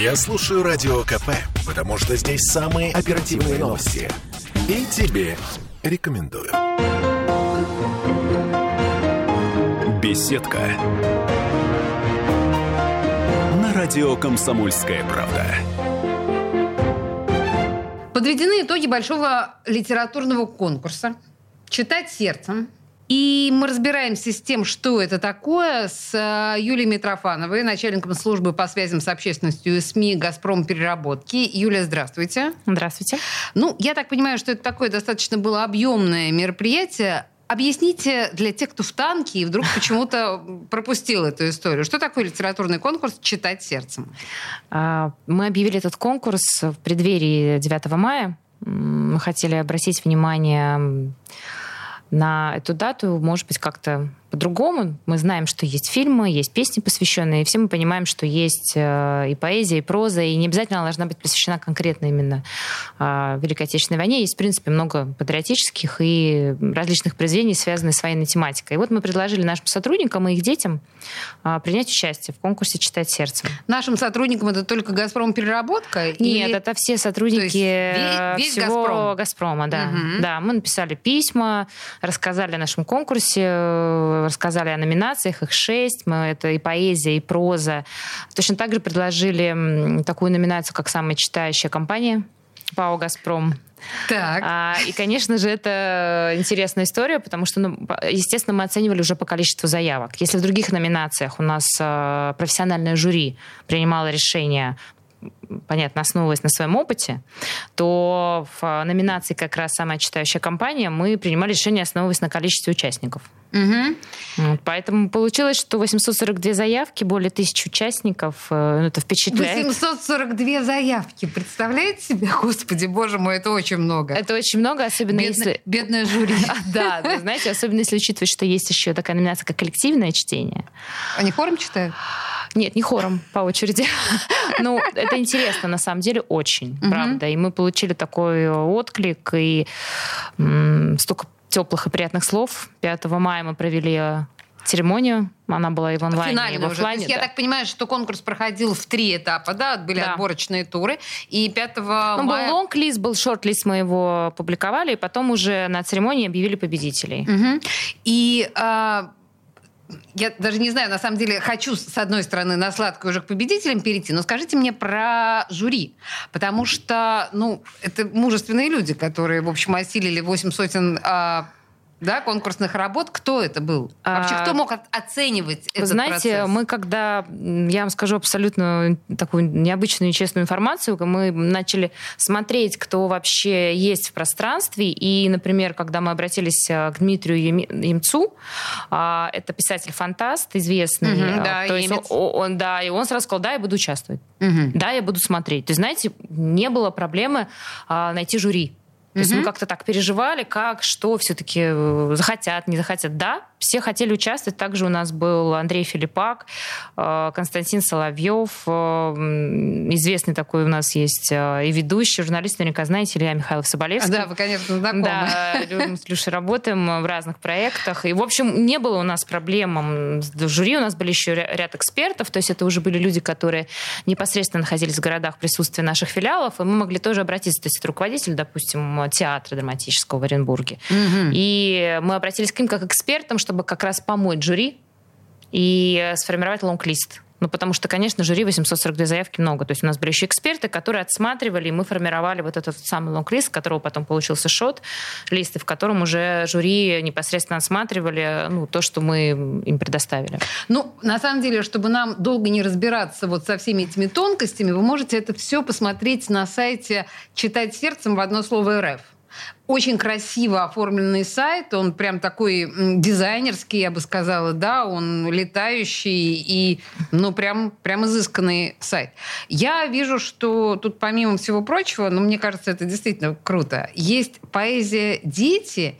Я слушаю Радио КП, потому что здесь самые оперативные новости. И тебе рекомендую. Беседка. На радио «Комсомольская правда». Подведены итоги большого литературного конкурса «Читать сердцем», и мы разбираемся с тем, что это такое, с э, Юлией Митрофановой, начальником службы по связям с общественностью и СМИ «Газпром переработки». Юлия, здравствуйте. Здравствуйте. Ну, я так понимаю, что это такое достаточно было объемное мероприятие. Объясните для тех, кто в танке и вдруг почему-то пропустил эту историю. Что такое литературный конкурс «Читать сердцем»? А, мы объявили этот конкурс в преддверии 9 мая. Мы хотели обратить внимание на эту дату, может быть, как-то по-другому. Мы знаем, что есть фильмы, есть песни посвященные, и все мы понимаем, что есть э, и поэзия, и проза, и не обязательно она должна быть посвящена конкретно именно Великой Отечественной войне. Есть, в принципе, много патриотических и различных произведений, связанных с военной тематикой. И вот мы предложили нашим сотрудникам и их детям э, принять участие в конкурсе «Читать сердцем». Нашим сотрудникам это только «Газпром» переработка? Нет, или... это все сотрудники весь, весь всего «Газпром»? «Газпрома». Да. Угу. да, мы написали письма, рассказали о нашем конкурсе, рассказали о номинациях, их шесть. Мы, это и поэзия, и проза. Точно так же предложили такую номинацию, как самая читающая компания ПАО «Газпром». Так. А, и, конечно же, это интересная история, потому что, ну, естественно, мы оценивали уже по количеству заявок. Если в других номинациях у нас э, профессиональное жюри принимало решение понятно, основываясь на своем опыте, то в номинации как раз «Самая читающая компания» мы принимали решение, основываясь на количестве участников. Угу. Вот, поэтому получилось, что 842 заявки, более тысячи участников. Э, ну, это впечатляет. 842 заявки. Представляете себе? Господи, боже мой, это очень много. Это очень много, особенно Бедно, если... Бедное жюри. Да, знаете, особенно если учитывать, что есть еще такая номинация, как коллективное чтение. Они хором читают? Нет, не хором, по очереди. Ну, это интересно, на самом деле, очень, правда. И мы получили такой отклик, и столько теплых и приятных слов. 5 мая мы провели церемонию. Она была и в онлайне, Финальная и в офлайне. Уже. То есть да. я так понимаю, что конкурс проходил в три этапа, да? Были да. отборочные туры. И 5 ну, мая... был лонг-лист, был шорт-лист, мы его опубликовали, и потом уже на церемонии объявили победителей. Угу. И... А я даже не знаю, на самом деле хочу, с одной стороны, на сладкую уже к победителям перейти, но скажите мне про жюри. Потому что, ну, это мужественные люди, которые, в общем, осилили 8 сотен а, да, конкурсных работ. Кто это был? Вообще, кто а, мог оценивать Вы этот знаете, процесс? мы когда, я вам скажу абсолютно такую необычную и честную информацию, мы начали смотреть, кто вообще есть в пространстве, и, например, когда мы обратились э, к Дмитрию Емцу, а, это писатель-фантаст известный, угу, да, то есть он, он, да, и он сразу сказал, да, я буду участвовать, угу. да, я буду смотреть. То есть, знаете, не было проблемы а, найти жюри. То есть мы как-то так переживали, как, что все-таки э, захотят, не захотят. Да, все хотели участвовать. Также у нас был Андрей Филиппак, э, Константин Соловьев, э, известный такой у нас есть и ведущий, журналист, наверняка знаете, Илья Михайлов Соболевский. А, да, вы, конечно, знакомы. Да, мы с Люшей работаем в разных проектах. И, в общем, не было у нас проблем с жюри. У нас были еще ряд экспертов, то есть это уже были люди, которые непосредственно находились в городах присутствия наших филиалов, и мы могли тоже обратиться. То есть это руководитель, допустим, театра драматического в Оренбурге. Угу. И мы обратились к ним как экспертам, чтобы как раз помочь жюри и сформировать лонг-лист. Ну, потому что, конечно, жюри 842 заявки много. То есть у нас были еще эксперты, которые отсматривали, и мы формировали вот этот самый лонг-лист, которого потом получился шот, листы, в котором уже жюри непосредственно отсматривали ну, то, что мы им предоставили. Ну, на самом деле, чтобы нам долго не разбираться вот со всеми этими тонкостями, вы можете это все посмотреть на сайте «Читать сердцем» в одно слово «РФ». Очень красиво оформленный сайт, он прям такой дизайнерский, я бы сказала, да, он летающий и, ну, прям, прям изысканный сайт. Я вижу, что тут помимо всего прочего, ну, мне кажется, это действительно круто, есть поэзия «Дети»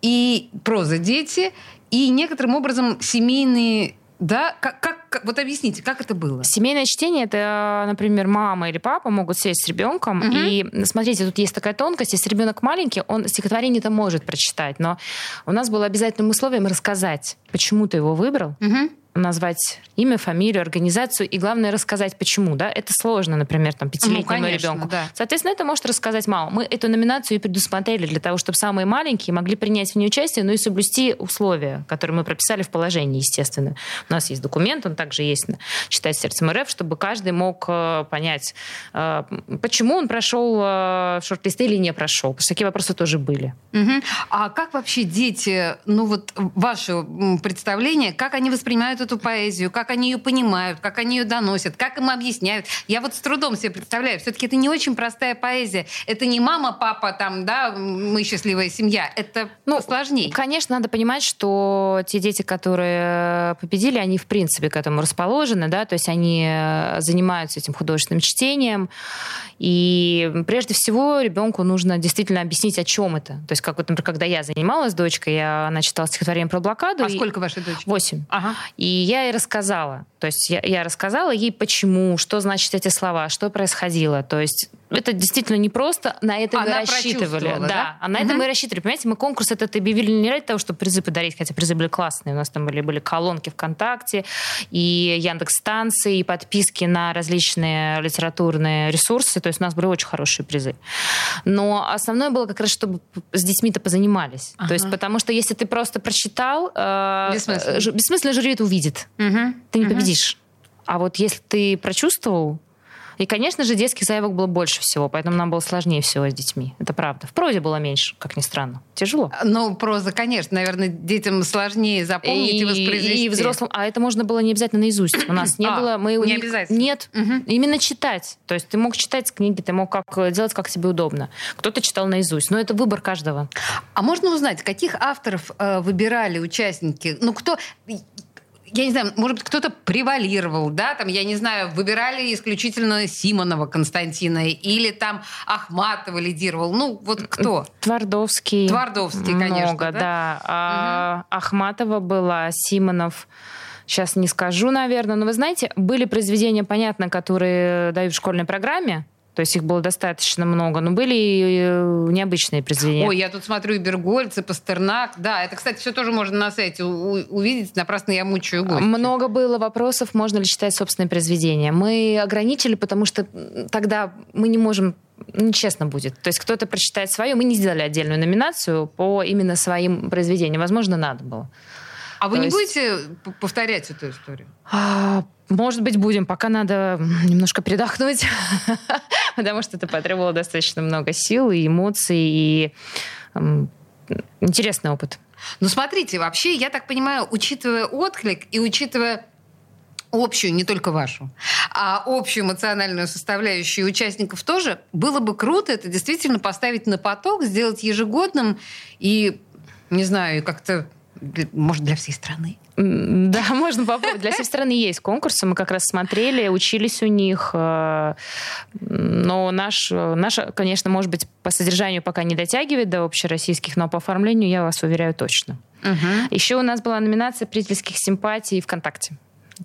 и проза «Дети», и некоторым образом семейные да? Как, как, вот объясните, как это было? Семейное чтение это, например, мама или папа могут сесть с ребенком. Угу. И смотрите, тут есть такая тонкость. Если ребенок маленький, он стихотворение-то может прочитать. Но у нас было обязательным условием рассказать, почему ты его выбрал. Угу назвать имя, фамилию, организацию и, главное, рассказать, почему. Да? Это сложно, например, там, пятилетнему ну, ребенку. Да. Соответственно, это может рассказать мама. Мы эту номинацию и предусмотрели для того, чтобы самые маленькие могли принять в ней участие, но и соблюсти условия, которые мы прописали в положении, естественно. У нас есть документ, он также есть на «Читать сердцем РФ», чтобы каждый мог э, понять, э, почему он прошел э, шорт-лист или не прошел. Потому что такие вопросы тоже были. Угу. А как вообще дети, ну вот ваше представление, как они воспринимают эту поэзию, как они ее понимают, как они ее доносят, как им объясняют. Я вот с трудом себе представляю, все-таки это не очень простая поэзия. Это не мама, папа, там, да, мы счастливая семья. Это ну, сложнее. Конечно, надо понимать, что те дети, которые победили, они в принципе к этому расположены, да, то есть они э, занимаются этим художественным чтением. И прежде всего ребенку нужно действительно объяснить, о чем это. То есть, как вот, например, когда я занималась дочкой, я, она читала стихотворение про блокаду. А и... сколько вашей дочки? Восемь. Ага. И я ей рассказала. То есть я, я рассказала ей, почему, что значит эти слова, что происходило. То есть это действительно не просто, на это Она мы рассчитывали. Да, да, а на угу. это мы рассчитывали. Понимаете, мы конкурс этот объявили не ради того, чтобы призы подарить, хотя призы были классные. У нас там были, были колонки ВКонтакте, и Яндекс станции, и подписки на различные литературные ресурсы. То есть у нас были очень хорошие призы. Но основное было как раз, чтобы с детьми-то позанимались. Ага. То есть потому что если ты просто прочитал, э, бессмысленно, э, бессмысленно жюри это увидит. Угу. Ты не угу. победишь. А вот если ты прочувствовал, и, конечно же, детских заявок было больше всего, поэтому нам было сложнее всего с детьми. Это правда. В прозе было меньше, как ни странно. Тяжело. Ну, проза, конечно, наверное, детям сложнее запомнить и, и воспроизвести. И взрослым. А это можно было не обязательно наизусть. У нас не а, было... Мы не обязательно? Нет. Угу. Именно читать. То есть ты мог читать книги, ты мог как делать, как тебе удобно. Кто-то читал наизусть. Но это выбор каждого. А можно узнать, каких авторов э, выбирали участники? Ну, кто я не знаю, может быть, кто-то превалировал, да, там, я не знаю, выбирали исключительно Симонова Константина или там Ахматова лидировал. Ну, вот кто? Твардовский. Твардовский, конечно. Много, да. да. А, угу. Ахматова была, Симонов сейчас не скажу, наверное, но вы знаете, были произведения, понятно, которые дают в школьной программе, то есть их было достаточно много. Но были и э, необычные произведения. Ой, я тут смотрю и Бергольц, и Пастернак. Да, это, кстати, все тоже можно на сайте увидеть. Напрасно я мучаю гостя. Много было вопросов, можно ли читать собственные произведения. Мы ограничили, потому что тогда мы не можем нечестно будет. То есть кто-то прочитает свое. Мы не сделали отдельную номинацию по именно своим произведениям. Возможно, надо было. А вы То не есть... будете повторять эту историю? А, может быть, будем. Пока надо немножко передохнуть, потому что это потребовало достаточно много сил и эмоций, и интересный опыт. Ну, смотрите, вообще, я так понимаю, учитывая отклик и учитывая общую, не только вашу, а общую эмоциональную составляющую участников тоже, было бы круто это действительно поставить на поток, сделать ежегодным и, не знаю, как-то может, для всей страны? Да, можно попробовать. Для всей страны есть конкурсы. Мы как раз смотрели, учились у них. Э, но наш, наш, конечно, может быть, по содержанию пока не дотягивает до общероссийских, но по оформлению, я вас уверяю, точно. Угу. Еще у нас была номинация «Зрительских симпатий ВКонтакте».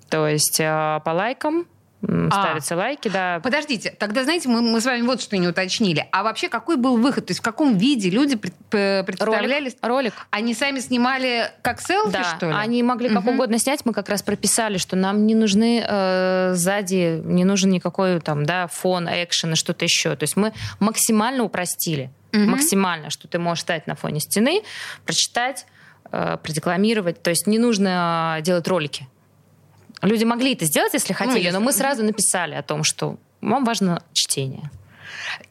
То есть э, по лайкам ставятся а, лайки, да. Подождите, тогда, знаете, мы, мы с вами вот что не уточнили. А вообще какой был выход? То есть в каком виде люди представляли? Ролик. Ролик. Они сами снимали как селфи, да, что ли? они могли как угу. угодно снять. Мы как раз прописали, что нам не нужны э, сзади, не нужен никакой там, да, фон, экшен и что-то еще. То есть мы максимально упростили. Угу. Максимально, что ты можешь стать на фоне стены, прочитать, э, продекламировать. То есть не нужно делать ролики. Люди могли это сделать, если ну, хотели, ну, но мы сразу написали о том, что вам важно чтение.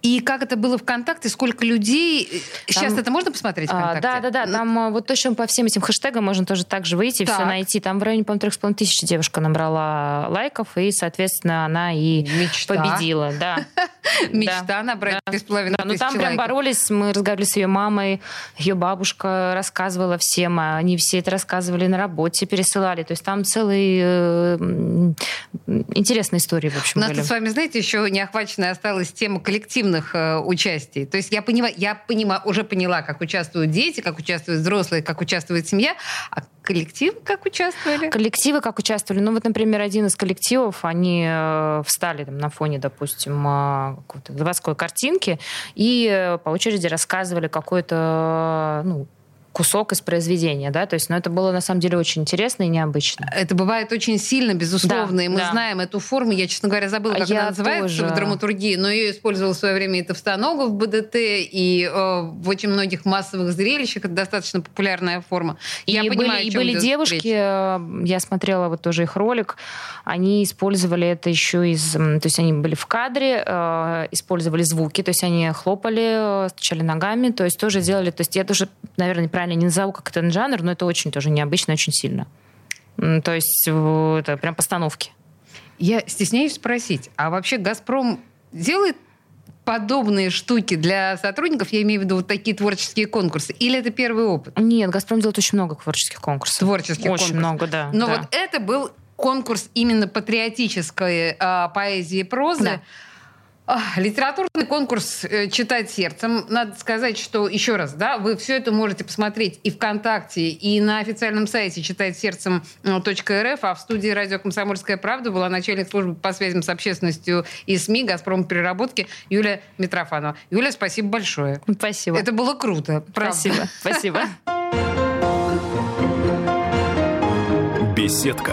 И как это было ВКонтакте, сколько людей... Там, Сейчас это можно посмотреть ВКонтакте? А, да, да, да. Там а, вот точно по всем этим хэштегам можно тоже так же выйти, так. все найти. Там в районе, по-моему, трех с половиной тысяч девушка набрала лайков, и, соответственно, она и Мечта. победила. Да. Мечта набрать три с половиной Ну, там прям боролись, мы разговаривали с ее мамой, ее бабушка рассказывала всем, а они все это рассказывали на работе, пересылали. То есть там целые э, интересные истории, в общем, У нас с вами, знаете, еще не охваченная осталась тема коллективных э, участий. То есть я понимаю, я понимаю, уже поняла, как участвуют дети, как участвуют взрослые, как участвует семья. А коллективы как участвовали? Коллективы как участвовали? Ну вот, например, один из коллективов, они э, встали там, на фоне, допустим, э, заводской картинки и э, по очереди рассказывали какой-то ну, кусок из произведения, да, то есть, ну, это было на самом деле очень интересно и необычно. Это бывает очень сильно, безусловно, да, и мы да. знаем эту форму. Я, честно говоря, забыла, как Я она называется тоже. в драматургии, но ее использовал в свое время и Товстоногов в БДТ, и э, в очень многих массовых зрелищах это достаточно популярная форма. И я были, понимаю, и были девушки, речь. Э, я смотрела вот тоже их ролик, они использовали это еще из... То есть они были в кадре, э, использовали звуки, то есть они хлопали, стучали ногами, то есть тоже делали... То есть я тоже, наверное, неправильно не назову как этот жанр, но это очень тоже необычно, очень сильно. То есть это прям постановки. Я стесняюсь спросить, а вообще «Газпром» делает подобные штуки для сотрудников, я имею в виду вот такие творческие конкурсы, или это первый опыт? Нет, «Газпром» делает очень много творческих конкурсов. Творческих очень конкурсов. много, да. Но да. вот это был конкурс именно патриотической э, поэзии и прозы. Да. Литературный конкурс э, «Читать сердцем». Надо сказать, что, еще раз, да, вы все это можете посмотреть и ВКонтакте, и на официальном сайте «Читать сердцем.рф», а в студии «Радио Комсомольская правда» была начальник службы по связям с общественностью и СМИ «Газпром переработки» Юлия Митрофанова. Юля, спасибо большое. Спасибо. Это было круто, правда. Спасибо. Спасибо. Беседка